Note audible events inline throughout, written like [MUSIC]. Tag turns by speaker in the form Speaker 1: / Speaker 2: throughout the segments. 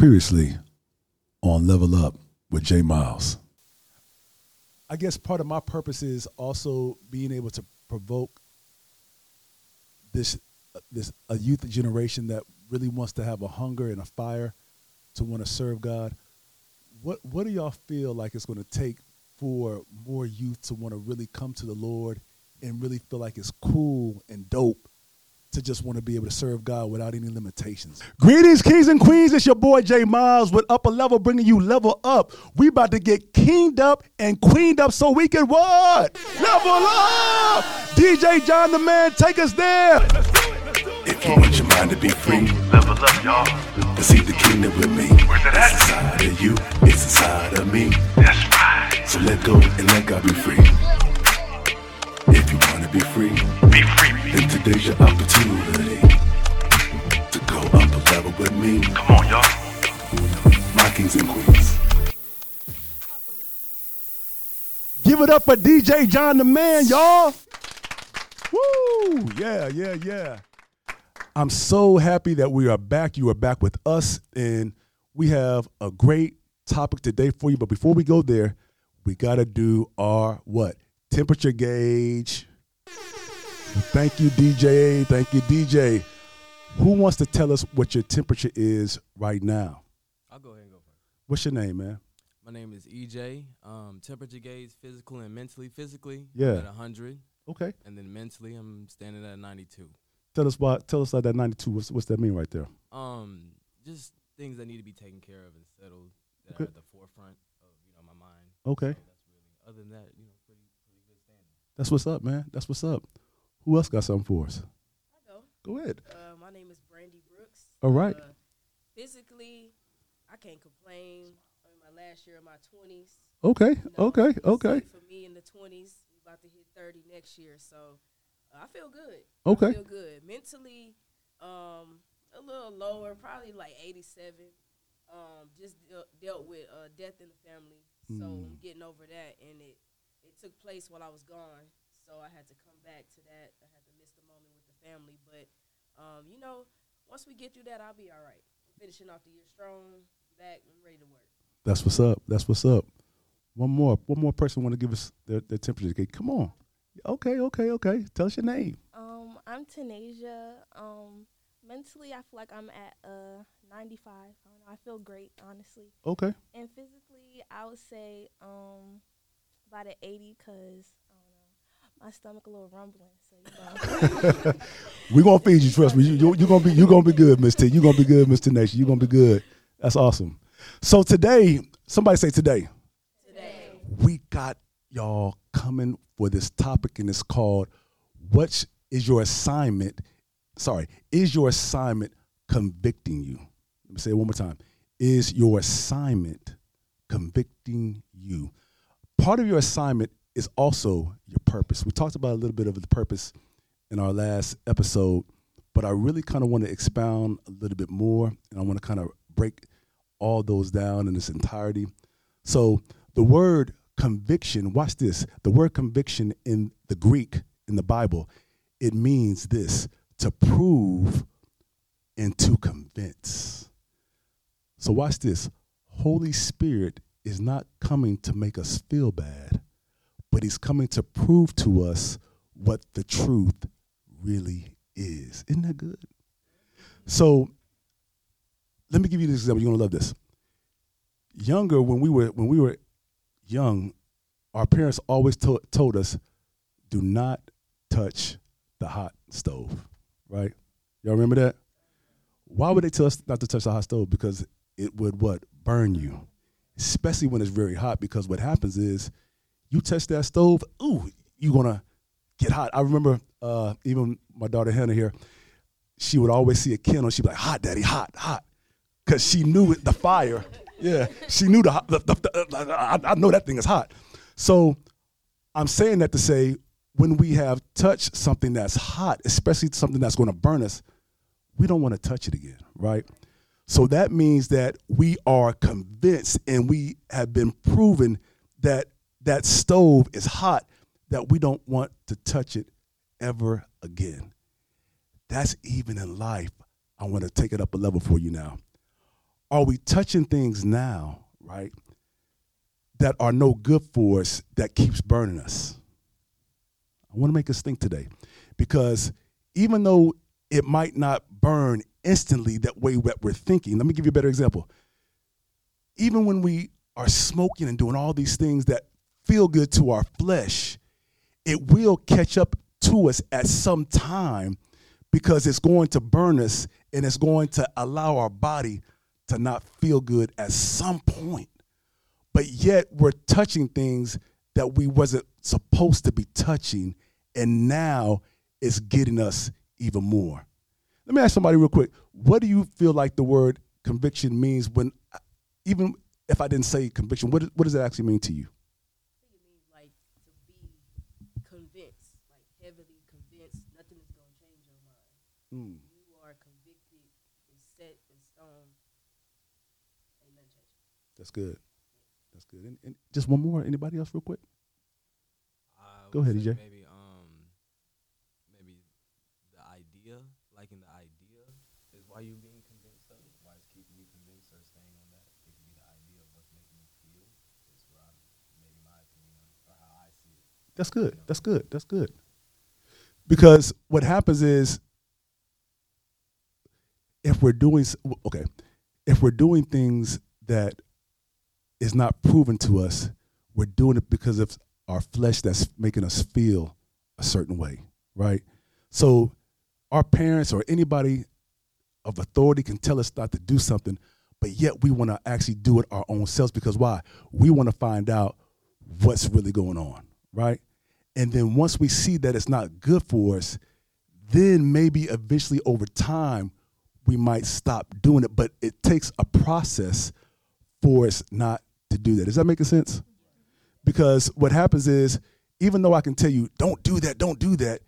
Speaker 1: Previously on Level Up with Jay Miles. I guess part of my purpose is also being able to provoke this uh, this a youth generation that really wants to have a hunger and a fire to want to serve God. What what do y'all feel like it's going to take for more youth to want to really come to the Lord and really feel like it's cool and dope to just want to be able to serve God without any limitations. Greetings, kings and queens. It's your boy Jay Miles with Upper Level, bringing you level up. We about to get kinged up and queened up so we can what? Level up! DJ John the Man, take us there.
Speaker 2: If you want your mind to be free,
Speaker 3: Level up, y'all.
Speaker 2: to see the kingdom with me.
Speaker 3: Where's it at?
Speaker 2: It's inside of you, it's inside of me.
Speaker 3: That's right.
Speaker 2: So let go and let God be free. If you want to be free,
Speaker 3: Be free.
Speaker 2: then today's your opportunity
Speaker 1: it up for DJ John the Man, y'all. Woo! Yeah, yeah, yeah. I'm so happy that we are back. You are back with us, and we have a great topic today for you. But before we go there, we got to do our what? Temperature gauge. Thank you, DJ. Thank you, DJ. Who wants to tell us what your temperature is right now?
Speaker 4: I'll go ahead and go first.
Speaker 1: What's your name, man?
Speaker 4: My name is EJ. Um, temperature gauge, physical and mentally. Physically,
Speaker 1: Yeah.
Speaker 4: I'm at 100,
Speaker 1: Okay.
Speaker 4: and then mentally, I'm standing at 92.
Speaker 1: Tell us what. Tell us about that 92. What's, what's that mean right there?
Speaker 4: Um, just things that need to be taken care of and settled that
Speaker 1: Okay.
Speaker 4: are at the forefront of you know my mind.
Speaker 1: Okay.
Speaker 4: So that's really. Other than that, you know, pretty pretty good standing.
Speaker 1: That's what's up, man. That's what's up. Who else got something for us?
Speaker 5: I go.
Speaker 1: Go ahead.
Speaker 5: Uh, my name is Brandy Brooks.
Speaker 1: All right.
Speaker 5: Uh, physically, I can't complain. In last year of my 20s.
Speaker 1: Okay.
Speaker 5: you know.
Speaker 1: Okay. Okay.
Speaker 5: For me in the 20s, about to hit 30 next year. So uh, I feel good.
Speaker 1: Okay.
Speaker 5: I feel good. Mentally, um, a little lower, probably like 87. Um, just deal, dealt with uh, death in the family. So
Speaker 1: Mm.
Speaker 5: I'm getting over that. And it, it took place while I was gone. So I had to come back to that. I had to miss the moment with the family. But, um, you know, once we get through that, I'll be all right. Finishing off the year strong, back, I'm ready to work.
Speaker 1: That's what's up. That's what's up. One more. One more person want to give us their, their temperature. Okay, come on. Okay. Okay. Okay. Tell us your name.
Speaker 6: Um, I'm Tanasia. Um, mentally, I feel like I'm at uh 95. I don't know. I feel great, honestly.
Speaker 1: Okay.
Speaker 6: And physically, I would say um about an 80 because I don't know, my stomach a little rumbling. So you know. [LAUGHS]
Speaker 1: We're gonna feed you. Trust me. You, you, you're gonna be. You're gonna be good, Miss T. You're gonna be good, Mr. Nation. You're gonna be good. That's awesome. So today, somebody say today.
Speaker 5: Today.
Speaker 1: we got y'all coming for this topic, and it's called "What is your assignment?" Sorry, is your assignment convicting you? Let me say it one more time. Is your assignment convicting you? Part of your assignment is also your purpose. We talked about a little bit of the purpose in our last episode, but I really kind of want to expound a little bit more, and I want to kind of break all those down in its entirety. So the word conviction, watch this. The word conviction in the Greek in the Bible, it means this to prove and to convince. So watch this. Holy Spirit is not coming to make us feel bad, but he's coming to prove to us what the truth really is. Isn't that good? So let me give you this example. You're gonna love this. Younger, when we were when we were young, our parents always to- told us, "Do not touch the hot stove." Right? Y'all remember that? Why would they tell us not to touch the hot stove? Because it would what burn you, especially when it's very hot. Because what happens is, you touch that stove, ooh, you're gonna get hot. I remember uh, even my daughter Hannah here. She would always see a candle. She'd be like, "Hot, daddy, hot, hot," because she knew it, the fire. Yeah, she knew the, the, the, the I, I know that thing is hot. So I'm saying that to say when we have touched something that's hot, especially something that's going to burn us, we don't want to touch it again, right? So that means that we are convinced and we have been proven that that stove is hot, that we don't want to touch it ever again. That's even in life. I want to take it up a level for you now. Are we touching things now, right, that are no good for us that keeps burning us? I want to make us think today because even though it might not burn instantly that way that we're thinking, let me give you a better example. Even when we are smoking and doing all these things that feel good to our flesh, it will catch up to us at some time because it's going to burn us and it's going to allow our body to not feel good at some point. But yet we're touching things that we wasn't supposed to be touching and now it's getting us even more. Let me ask somebody real quick. What do you feel like the word conviction means when uh, even if I didn't say conviction, what, what does it actually mean to you?
Speaker 5: I think it means like to be convinced, like heavily convinced. Nothing is gonna change your mind.
Speaker 1: Hmm.
Speaker 5: You are convicted. It's set in stone. Ain't nothing changing.
Speaker 1: That's good. That's good. And, and just one more. Anybody else, real quick? Go ahead, EJ.
Speaker 4: Maybe um, maybe the idea, liking the idea, is why you being convinced of it. Why it's keeping you convinced or staying on that. It could be the idea of what's making you feel. Is where I'm maybe my opinion or how I see it.
Speaker 1: That's good. That's good. That's good. Because what happens is, if we're doing okay, if we're doing things that is not proven to us, we're doing it because of our flesh that's making us feel a certain way, right? So, our parents or anybody of authority can tell us not to do something, but yet we want to actually do it our own selves because why? We want to find out what's really going on, right? And then once we see that it's not good for us, then maybe eventually over time we might stop doing it. But it takes a process for us not to do that. Does that make sense? Because what happens is, even though I can tell you, don't do that, don't do that,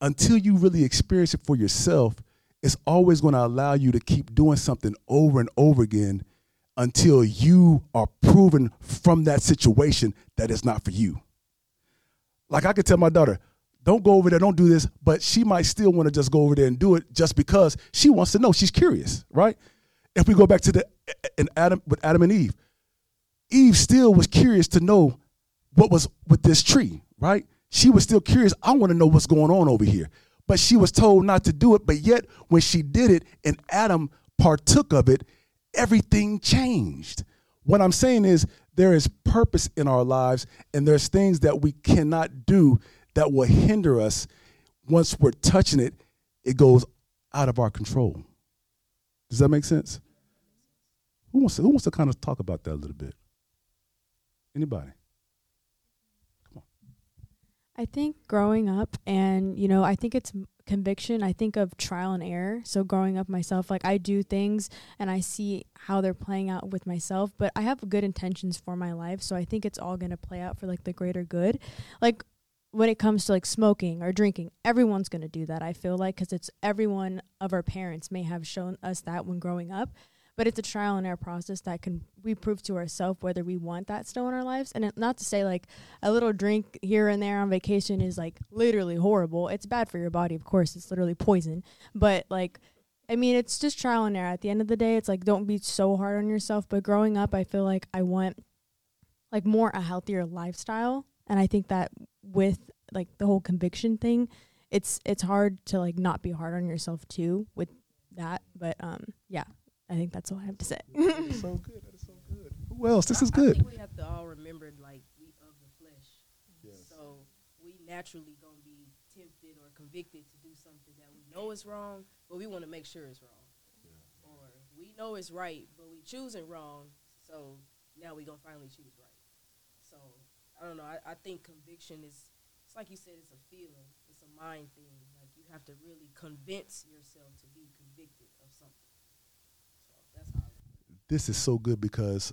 Speaker 1: until you really experience it for yourself, it's always going to allow you to keep doing something over and over again until you are proven from that situation that it's not for you. Like I could tell my daughter, don't go over there, don't do this, but she might still want to just go over there and do it just because she wants to know. She's curious, right? If we go back to the and Adam with Adam and Eve, Eve still was curious to know what was with this tree, right? She was still curious. I want to know what's going on over here. But she was told not to do it. But yet, when she did it and Adam partook of it, everything changed. What I'm saying is, there is purpose in our lives, and there's things that we cannot do that will hinder us. Once we're touching it, it goes out of our control. Does that make sense? Who wants to, who wants to kind of talk about that a little bit? Anybody? Come on.
Speaker 7: I think growing up, and you know, I think it's conviction. I think of trial and error. So growing up myself, like I do things and I see how they're playing out with myself, but I have good intentions for my life. So I think it's all gonna play out for like the greater good. Like when it comes to like smoking or drinking, everyone's gonna do that. I feel like because it's everyone of our parents may have shown us that when growing up. But it's a trial and error process that can we prove to ourselves whether we want that still in our lives. And it, not to say like a little drink here and there on vacation is like literally horrible. It's bad for your body, of course. It's literally poison. But like, I mean, it's just trial and error. At the end of the day, it's like don't be so hard on yourself. But growing up, I feel like I want like more a healthier lifestyle, and I think that with like the whole conviction thing, it's it's hard to like not be hard on yourself too with that. But um, yeah, I think that's all I have to say.
Speaker 1: That is so good. That is so good. Who else? This
Speaker 5: I-
Speaker 1: is
Speaker 5: I
Speaker 1: good.
Speaker 5: think we have to all remember, like, we of the flesh. So we naturally gonna be tempted or convicted to do something that we know is wrong, but we want to make sure it's wrong. Or we know it's right, but we choosing wrong. So now we gonna finally choose right. So I don't know. I, I think conviction is. It's like you said. It's a feeling. It's a mind thing. Like you have to really convince yourself to be convicted of something. So that's how. I
Speaker 1: This is so good because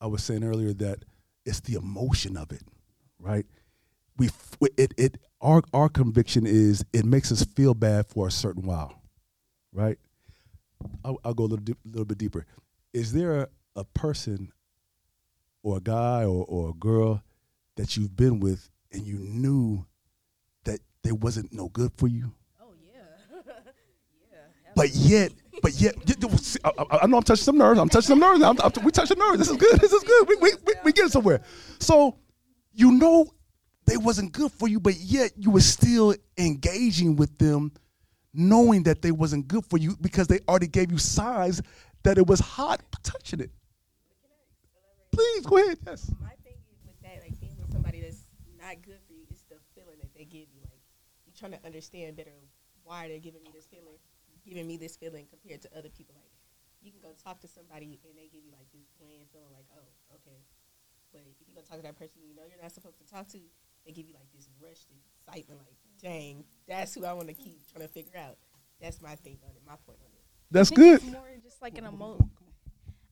Speaker 1: I was saying earlier that it's the emotion of it, right? We it it our our conviction is it makes us feel bad for a certain while, right? I'll, I'll go a little little bit deeper. Is there a, a person or a guy or, or a girl that you've been with and you knew that they wasn't no good for you? But yet, but yet, I, know I'm touching some nerves. I'm touching some nerves. I'm, I'm, we touching nerves. This is good. This is good. We, we, we, we somewhere. So, you know, they wasn't good for you, but yet you were still engaging with them, knowing that they wasn't good for you because they already gave you signs that it was hot touching it. Please go ahead. Yes.
Speaker 5: My thing is with that, like being with somebody that's not good for you, it's the feeling that they give you. Like you trying to understand better why they're giving me this feeling, giving me this feeling compared to other people. Like you can go talk to somebody and they give you like this bland feeling, like oh okay, but if you go talk to that person you know you're not supposed to talk to, they give you like this rushed excitement, like dang, that's who I want to keep trying to figure out. That's my thing on it, my point on it.
Speaker 1: That's good.
Speaker 6: It's more just like an emo.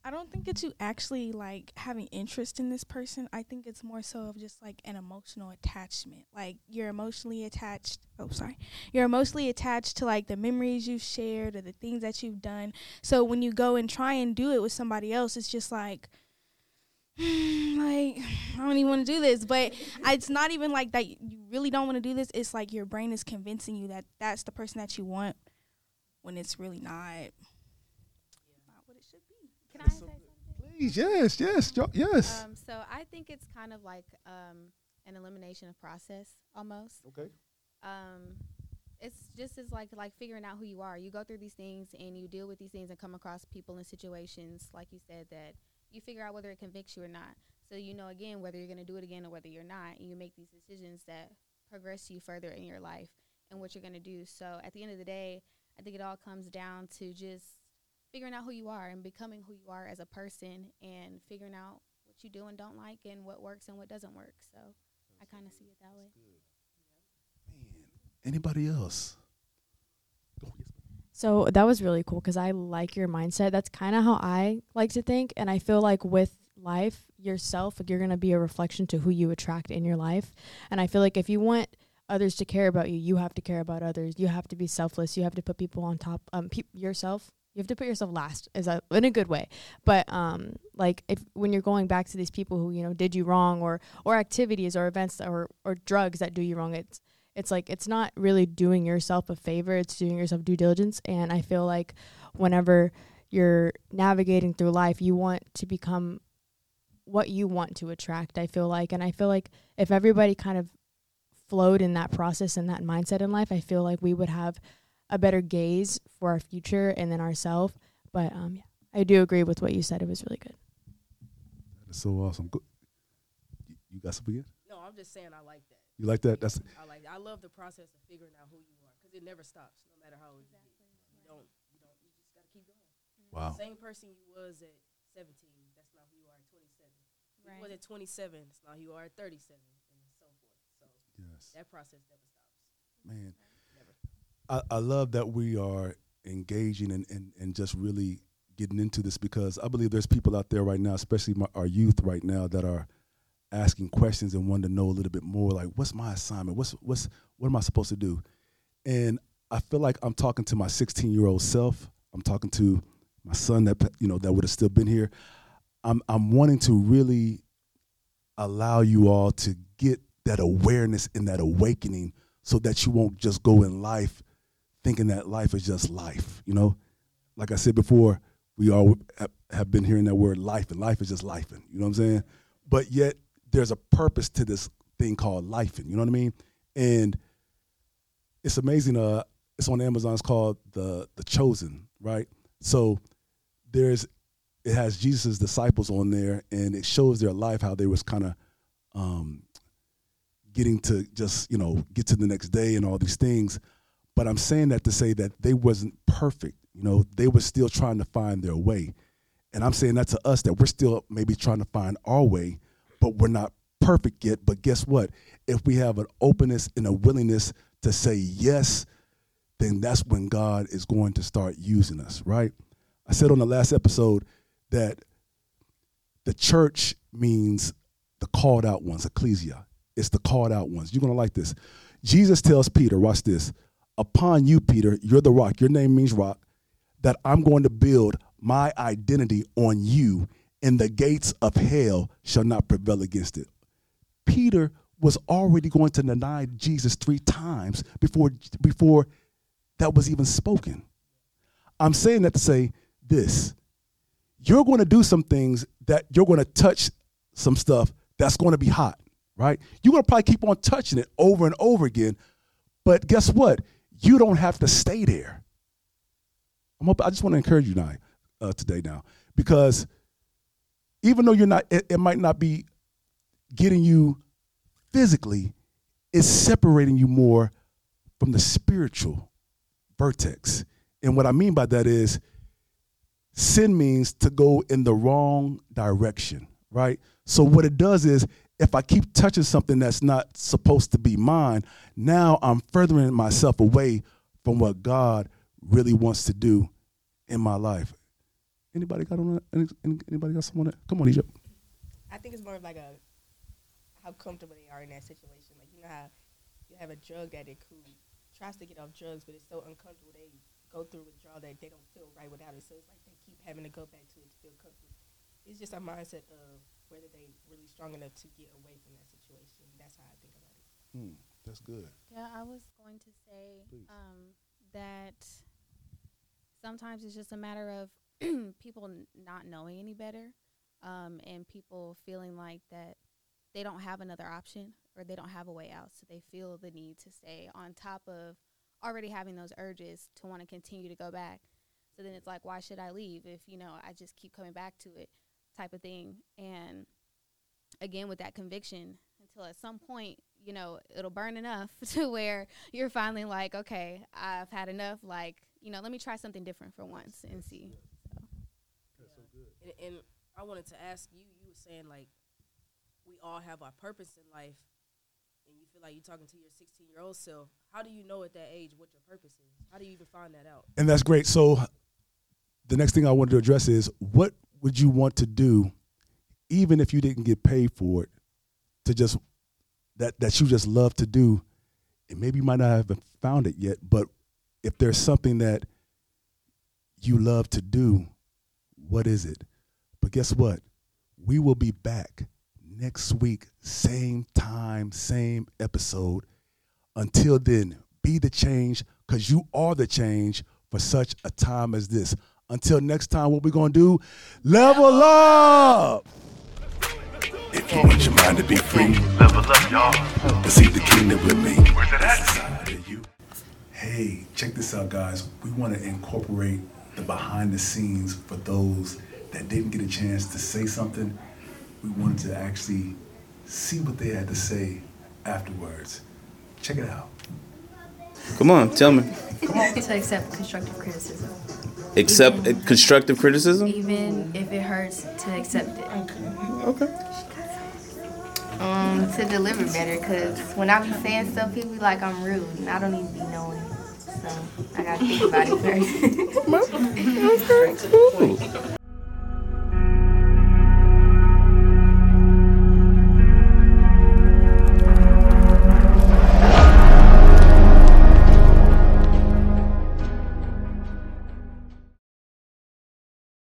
Speaker 6: I don't think it's you actually like having interest in this person. I think it's more so of just like an emotional attachment. Like you're emotionally attached. Oh, sorry. You're emotionally attached to like the memories you've shared or the things that you've done. So when you go and try and do it with somebody else, it's just like, [SIGHS] like I don't even want to do this. But it's not even like that. You really don't want to do this. It's like your brain is convincing you that that's the person that you want, when it's really not. Not what it should be.
Speaker 8: Can I say something?
Speaker 1: Please, yes, yes, yes.
Speaker 8: Um, so I think it's kind of like um, an elimination of process almost.
Speaker 1: okay.
Speaker 8: Um, it's just as like like figuring out who you are. You go through these things and you deal with these things and come across people and situations, like you said, that you figure out whether it convicts you or not. So you know again whether you're going to do it again or whether you're not, and you make these decisions that progress you further in your life and what you're going to do. So at the end of the day, I think it all comes down to just figuring out who you are and becoming who you are as a person and figuring out what you do and don't like and what works and what doesn't work. So I kind of see it that way.
Speaker 1: Man, anybody else?
Speaker 7: So that was really cool because I like your mindset. That's kind of how I like to think. And I feel like with life, yourself, like you're going to be a reflection to who you attract in your life. And I feel like if you want others to care about you, you have to care about others. You have to be selfless. You have to put people on top, um, pe- yourself. You have to put yourself last, is that in a good way. But um, like if when you're going back to these people who you know did you wrong, or or activities or events or or drugs that do you wrong, it's it's like it's not really doing yourself a favor. It's doing yourself due diligence. And i feel like whenever you're navigating through life you want to become what you want to attract i feel like. And i feel like if everybody kind of flowed in that process and that mindset in life i feel like we would have a better gaze for our future and then ourselves but um yeah i do agree with what you said it was really good
Speaker 1: That's so awesome. Go- You- You got something again?
Speaker 5: No, I'm just saying I like that.
Speaker 1: You like that? That's
Speaker 5: I like. I love the process of figuring out who you are because it never stops, no matter how old you get. You don't. You don't. You just gotta keep going.
Speaker 1: wow.
Speaker 5: Same person you was at 17, that's not who you are at 27. Who You was at 27, that's not who you are at 37, and so forth. So
Speaker 1: Yes.
Speaker 5: that process never stops.
Speaker 1: Man, I, I love that we are engaging and, and, and just really getting into this because I believe there's people out there right now, especially my, our youth right now, that are asking questions and wanting to know a little bit more. Like, what's my assignment? What's what's what am I supposed to do? And I feel like I'm talking to my 16 year old self. I'm talking to my son that you know that would have still been here. I'm I'm wanting to really allow you all to get that awareness and that awakening so that you won't just go in life thinking that life is just life, you know? Like I said before, we all have been hearing that word life, and life is just life, you know what I'm saying? But yet, there's a purpose to this thing called life, you know what I mean? And it's amazing. Uh, it's on Amazon. It's called the the Chosen, right? So there's it has Jesus' disciples on there, and it shows their life how they was kind of um, getting to just you know get to the next day and all these things. But I'm saying that to say that they wasn't perfect. You know, they were still trying to find their way, and I'm saying that to us that we're still maybe trying to find our way, but we're not perfect yet. But guess what? If we have an openness and a willingness to say yes, then that's when God is going to start using us, right? I said on the last episode that the church means the called out ones, ecclesia. It's the called out ones. You're going to like this. Jesus tells Peter, watch this. Upon you, Peter, you're the rock. Your name means rock. That I'm going to build my identity on you, and the gates of hell shall not prevail against it. Peter was already going to deny Jesus three times before before that was even spoken. I'm saying that to say this. You're going to do some things that you're going to touch some stuff that's going to be hot, right? You're going to probably keep on touching it over and over again. But guess what? You don't have to stay there. I'm I just want to encourage you now, uh, today now, because even though you're not, it, it might not be getting you physically, it's separating you more from the spiritual vertex. And what I mean by that is sin means to go in the wrong direction, right? So what it does is if I keep touching something that's not supposed to be mine, now I'm furthering myself away from what God really wants to do in my life. Anybody got on anybody got someone that? Come on, Egypt.
Speaker 5: I think it's more of like a how comfortable they are in that situation. Like you know how you have a drug addict who tries to get off drugs, but it's so uncomfortable they go through withdrawal that they don't feel right without it. So it's like they keep having to go back to it to feel comfortable. It's just a mindset of whether they really strong enough to get away from that situation. That's how I think about it.
Speaker 1: Hmm, that's good.
Speaker 8: Yeah, I was going to say um, that sometimes it's just a matter of [CLEARS THROAT] people n- not knowing any better um, and people feeling like that they don't have another option or they don't have a way out. So they feel the need to stay on top of already having those urges to want to continue to go back. So then it's like, why should I leave if, you know, I just keep coming back to it type of thing. And again, with that conviction, until at some point, you know, it'll burn enough [LAUGHS] to where you're finally like, okay, I've had enough. Like, you know, let me try something different for once and see.
Speaker 5: And, and I wanted to ask you. You were saying like we all have our purpose in life, and you feel like you're talking to your 16 year old self. How do you know at that age what your purpose is? How do you even find that out?
Speaker 1: And that's great. So the next thing I wanted to address is what would you want to do even if you didn't get paid for it to just that that you just love to do? And maybe you might not have found it yet but if there's something that you love to do what is it? But guess what? We will be back next week same time same episode. Until then, be the change because you are the change for such a time as this. Until next time, what we're going to do, level up.
Speaker 2: If you want your mind to be free,
Speaker 3: Level up, y'all.
Speaker 2: to see the kingdom with me.
Speaker 3: Where's it at?
Speaker 2: Inside of you.
Speaker 1: Hey, check this out, guys. We want to incorporate the behind the scenes for those that didn't get a chance to say something. We wanted to actually see what they had to say afterwards. Check it out.
Speaker 9: Come on, tell me. [LAUGHS]
Speaker 10: to accept constructive criticism,
Speaker 9: Accept uh, constructive criticism?
Speaker 10: even if it hurts. To accept it.
Speaker 9: Okay.
Speaker 11: um, to deliver better. Cause when I be saying stuff, people be like I'm rude, and I don't even be knowing. So I gotta think about it first. [LAUGHS]
Speaker 9: Okay, cool.